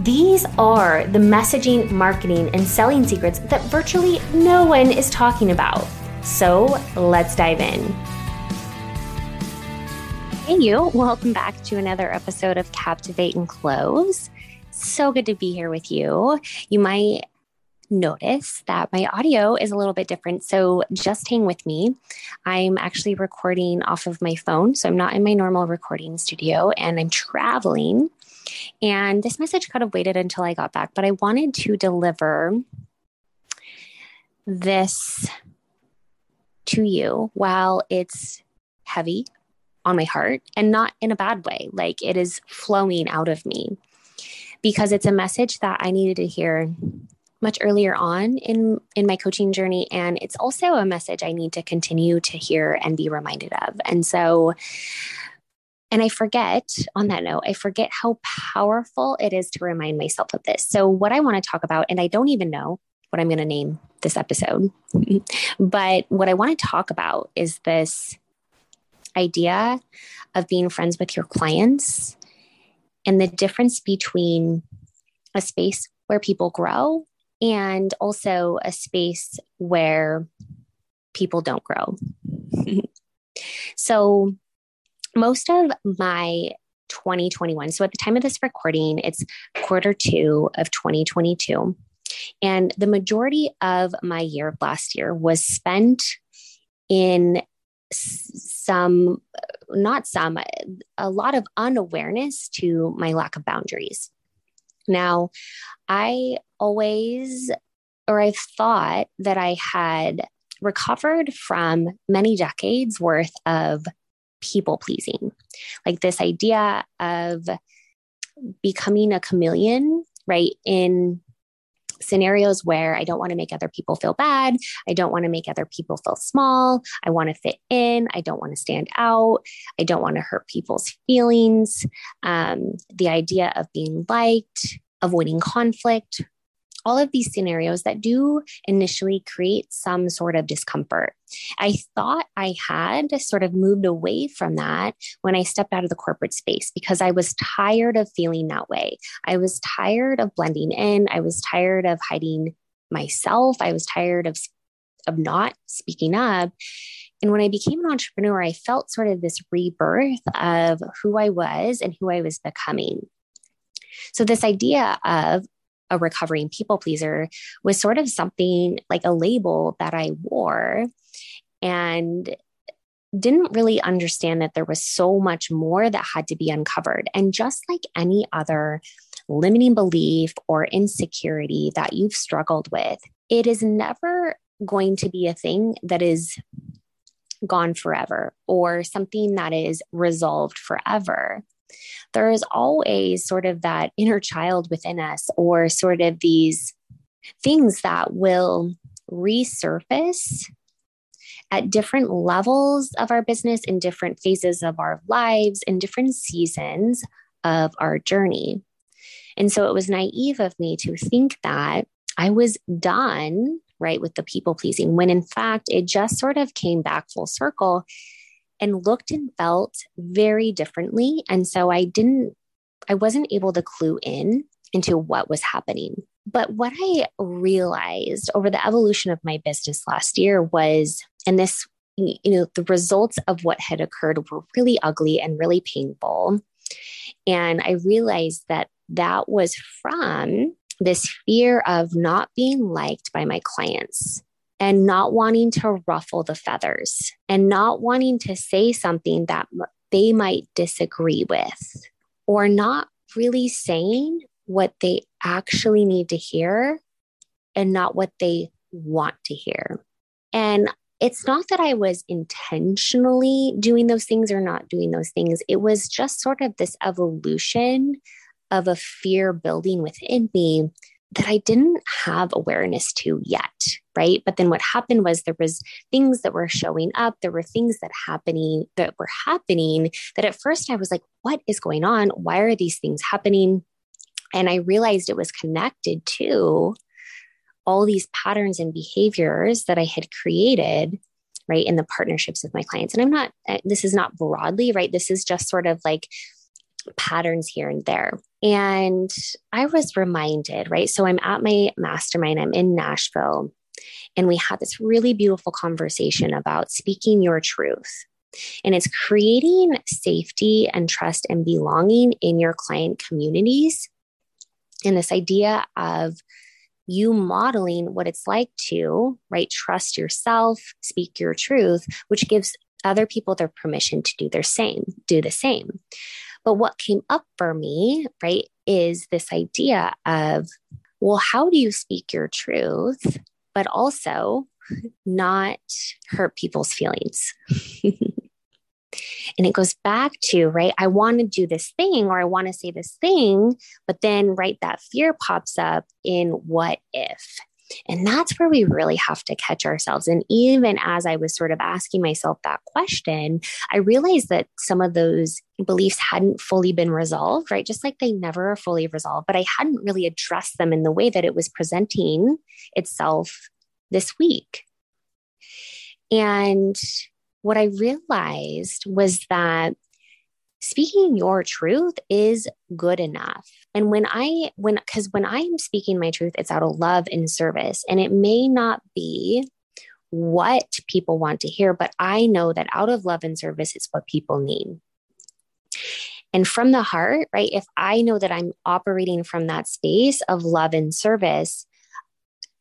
These are the messaging, marketing, and selling secrets that virtually no one is talking about. So let's dive in. Hey, you. Welcome back to another episode of Captivate and Close. So good to be here with you. You might notice that my audio is a little bit different. So just hang with me. I'm actually recording off of my phone. So I'm not in my normal recording studio and I'm traveling. And this message could have waited until I got back, but I wanted to deliver this to you while it's heavy on my heart and not in a bad way. Like it is flowing out of me because it's a message that I needed to hear much earlier on in in my coaching journey and it's also a message I need to continue to hear and be reminded of. And so and I forget on that note, I forget how powerful it is to remind myself of this. So, what I want to talk about, and I don't even know what I'm going to name this episode, but what I want to talk about is this idea of being friends with your clients and the difference between a space where people grow and also a space where people don't grow. so, most of my 2021, so at the time of this recording, it's quarter two of 2022. And the majority of my year last year was spent in some, not some, a lot of unawareness to my lack of boundaries. Now, I always, or I thought that I had recovered from many decades worth of people pleasing. Like this idea of becoming a chameleon, right? In scenarios where I don't want to make other people feel bad. I don't want to make other people feel small. I want to fit in. I don't want to stand out. I don't want to hurt people's feelings. Um, the idea of being liked, avoiding conflict, all of these scenarios that do initially create some sort of discomfort. I thought I had sort of moved away from that when I stepped out of the corporate space because I was tired of feeling that way. I was tired of blending in. I was tired of hiding myself. I was tired of, of not speaking up. And when I became an entrepreneur, I felt sort of this rebirth of who I was and who I was becoming. So, this idea of a recovering people pleaser was sort of something like a label that I wore and didn't really understand that there was so much more that had to be uncovered. And just like any other limiting belief or insecurity that you've struggled with, it is never going to be a thing that is gone forever or something that is resolved forever there is always sort of that inner child within us, or sort of these things that will resurface at different levels of our business, in different phases of our lives, in different seasons of our journey. And so it was naive of me to think that I was done, right, with the people pleasing, when in fact it just sort of came back full circle and looked and felt very differently. And so I didn't, I wasn't able to clue in into what was happening. But what I realized over the evolution of my business last year was, and this, you know, the results of what had occurred were really ugly and really painful. And I realized that that was from this fear of not being liked by my clients and not wanting to ruffle the feathers and not wanting to say something that they might disagree with or not really saying what they actually need to hear and not what they want to hear. And it's not that I was intentionally doing those things or not doing those things. It was just sort of this evolution of a fear building within me that I didn't have awareness to yet, right? But then what happened was there was things that were showing up, there were things that happening that were happening that at first I was like, what is going on? Why are these things happening? And I realized it was connected to all these patterns and behaviors that I had created right in the partnerships with my clients and i'm not uh, this is not broadly right this is just sort of like patterns here and there. And i was reminded right? So i'm at my mastermind i'm in nashville and we had this really beautiful conversation about speaking your truth. And it's creating safety and trust and belonging in your client communities. And this idea of you modeling what it's like to, right, trust yourself, speak your truth, which gives other people their permission to do their same, do the same. But what came up for me, right, is this idea of, well, how do you speak your truth, but also not hurt people's feelings? And it goes back to, right, I want to do this thing or I want to say this thing, but then, right, that fear pops up in what if? And that's where we really have to catch ourselves. And even as I was sort of asking myself that question, I realized that some of those beliefs hadn't fully been resolved, right? Just like they never are fully resolved, but I hadn't really addressed them in the way that it was presenting itself this week. And what I realized was that speaking your truth is good enough. And when I, when, because when I'm speaking my truth, it's out of love and service. And it may not be what people want to hear, but I know that out of love and service, it's what people need. And from the heart, right? If I know that I'm operating from that space of love and service,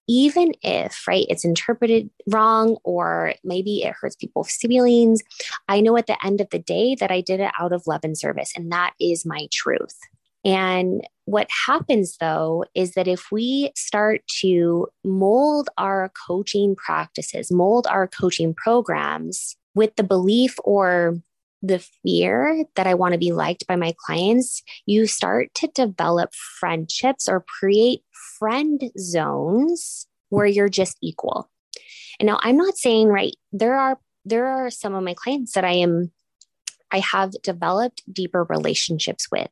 even if, right, it's interpreted wrong or maybe it hurts people's feelings, I know at the end of the day that I did it out of love and service. And that is my truth. And what happens though is that if we start to mold our coaching practices, mold our coaching programs with the belief or the fear that I want to be liked by my clients, you start to develop friendships or create friend zones where you're just equal. And now I'm not saying right there are there are some of my clients that I am I have developed deeper relationships with.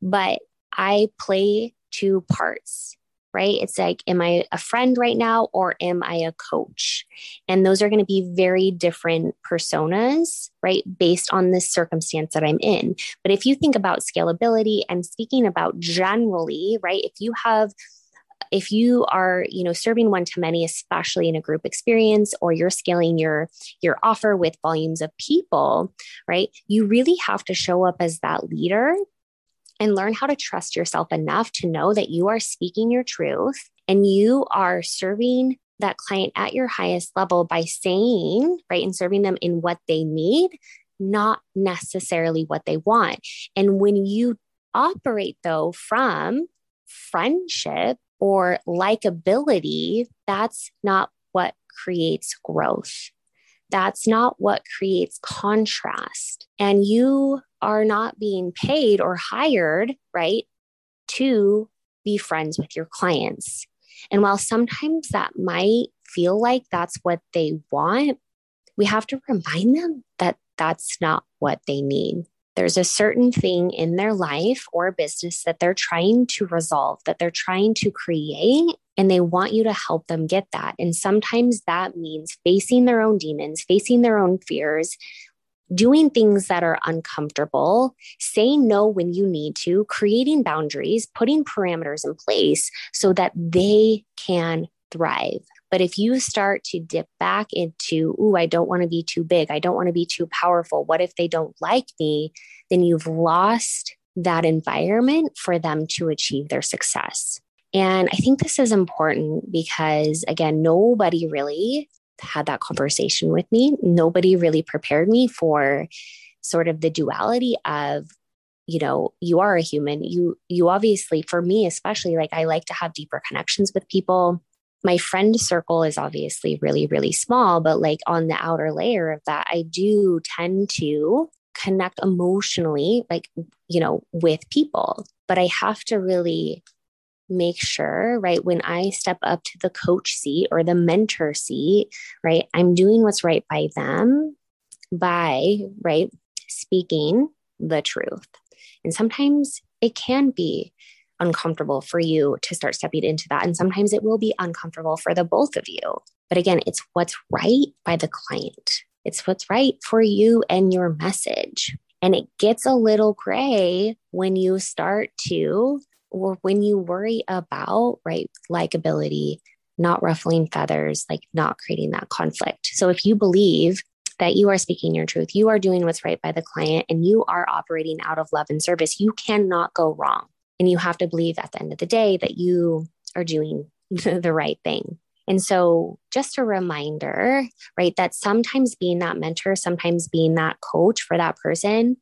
But I play two parts right? It's like, am I a friend right now or am I a coach? And those are going to be very different personas, right? Based on the circumstance that I'm in. But if you think about scalability and speaking about generally, right? If you have if you are you know serving one to many especially in a group experience or you're scaling your your offer with volumes of people right you really have to show up as that leader and learn how to trust yourself enough to know that you are speaking your truth and you are serving that client at your highest level by saying, right, and serving them in what they need, not necessarily what they want. And when you operate, though, from friendship or likability, that's not what creates growth. That's not what creates contrast. And you are not being paid or hired, right, to be friends with your clients. And while sometimes that might feel like that's what they want, we have to remind them that that's not what they need. There's a certain thing in their life or business that they're trying to resolve, that they're trying to create, and they want you to help them get that. And sometimes that means facing their own demons, facing their own fears, doing things that are uncomfortable, saying no when you need to, creating boundaries, putting parameters in place so that they can thrive. But if you start to dip back into, ooh, I don't want to be too big, I don't want to be too powerful, what if they don't like me? Then you've lost that environment for them to achieve their success. And I think this is important because, again, nobody really had that conversation with me. Nobody really prepared me for sort of the duality of you know you are a human. You you obviously for me especially like i like to have deeper connections with people. My friend circle is obviously really really small but like on the outer layer of that i do tend to connect emotionally like you know with people. But i have to really make sure, right, when I step up to the coach seat or the mentor seat, right, I'm doing what's right by them by, right, speaking the truth. And sometimes it can be uncomfortable for you to start stepping into that. And sometimes it will be uncomfortable for the both of you. But again, it's what's right by the client, it's what's right for you and your message. And it gets a little gray when you start to, or when you worry about, right, likability, not ruffling feathers, like not creating that conflict. So if you believe that you are speaking your truth, you are doing what's right by the client, and you are operating out of love and service, you cannot go wrong. And you have to believe at the end of the day that you are doing the right thing. And so, just a reminder, right, that sometimes being that mentor, sometimes being that coach for that person,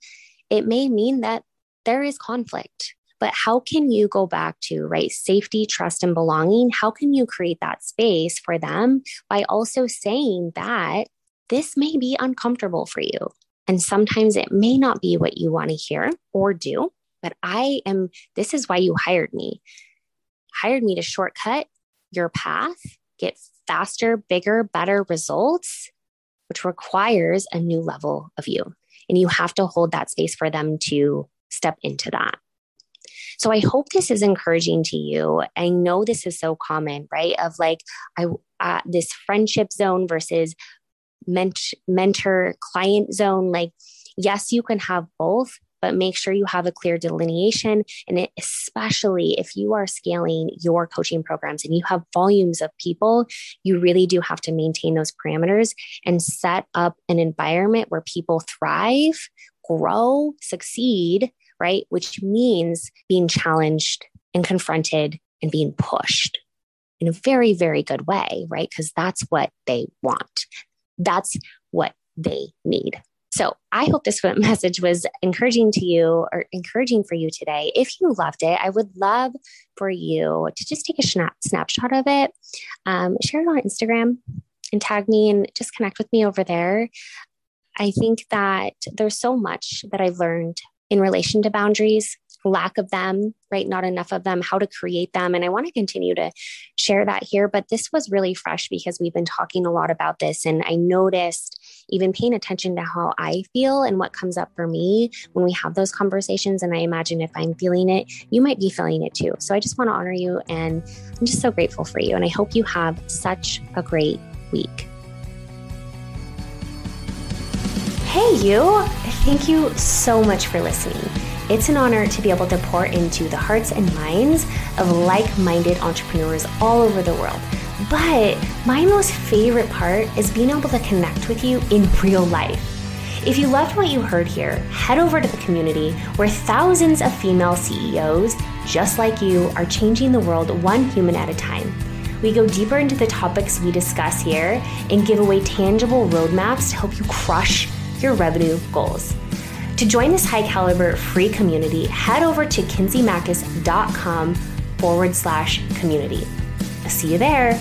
it may mean that there is conflict. But how can you go back to, right, safety, trust, and belonging? How can you create that space for them by also saying that this may be uncomfortable for you? And sometimes it may not be what you want to hear or do, but I am, this is why you hired me. Hired me to shortcut your path, get faster, bigger, better results, which requires a new level of you. And you have to hold that space for them to step into that. So I hope this is encouraging to you. I know this is so common, right? Of like, I, uh, this friendship zone versus ment- mentor client zone. Like, yes, you can have both, but make sure you have a clear delineation. And it, especially if you are scaling your coaching programs and you have volumes of people, you really do have to maintain those parameters and set up an environment where people thrive, grow, succeed, right? Which means being challenged and confronted and being pushed in a very, very good way, right? Because that's what they want. That's what they need. So I hope this message was encouraging to you or encouraging for you today. If you loved it, I would love for you to just take a snap, snapshot of it, um, share it on Instagram and tag me and just connect with me over there. I think that there's so much that I've learned in relation to boundaries lack of them, right? Not enough of them, how to create them. And I want to continue to share that here. But this was really fresh because we've been talking a lot about this. And I noticed even paying attention to how I feel and what comes up for me when we have those conversations. And I imagine if I'm feeling it, you might be feeling it too. So I just want to honor you. And I'm just so grateful for you. And I hope you have such a great week. Hey, you! Thank you so much for listening. It's an honor to be able to pour into the hearts and minds of like minded entrepreneurs all over the world. But my most favorite part is being able to connect with you in real life. If you loved what you heard here, head over to the community where thousands of female CEOs just like you are changing the world one human at a time. We go deeper into the topics we discuss here and give away tangible roadmaps to help you crush your revenue goals. To join this high caliber free community, head over to kinseymachos.com forward slash community. See you there.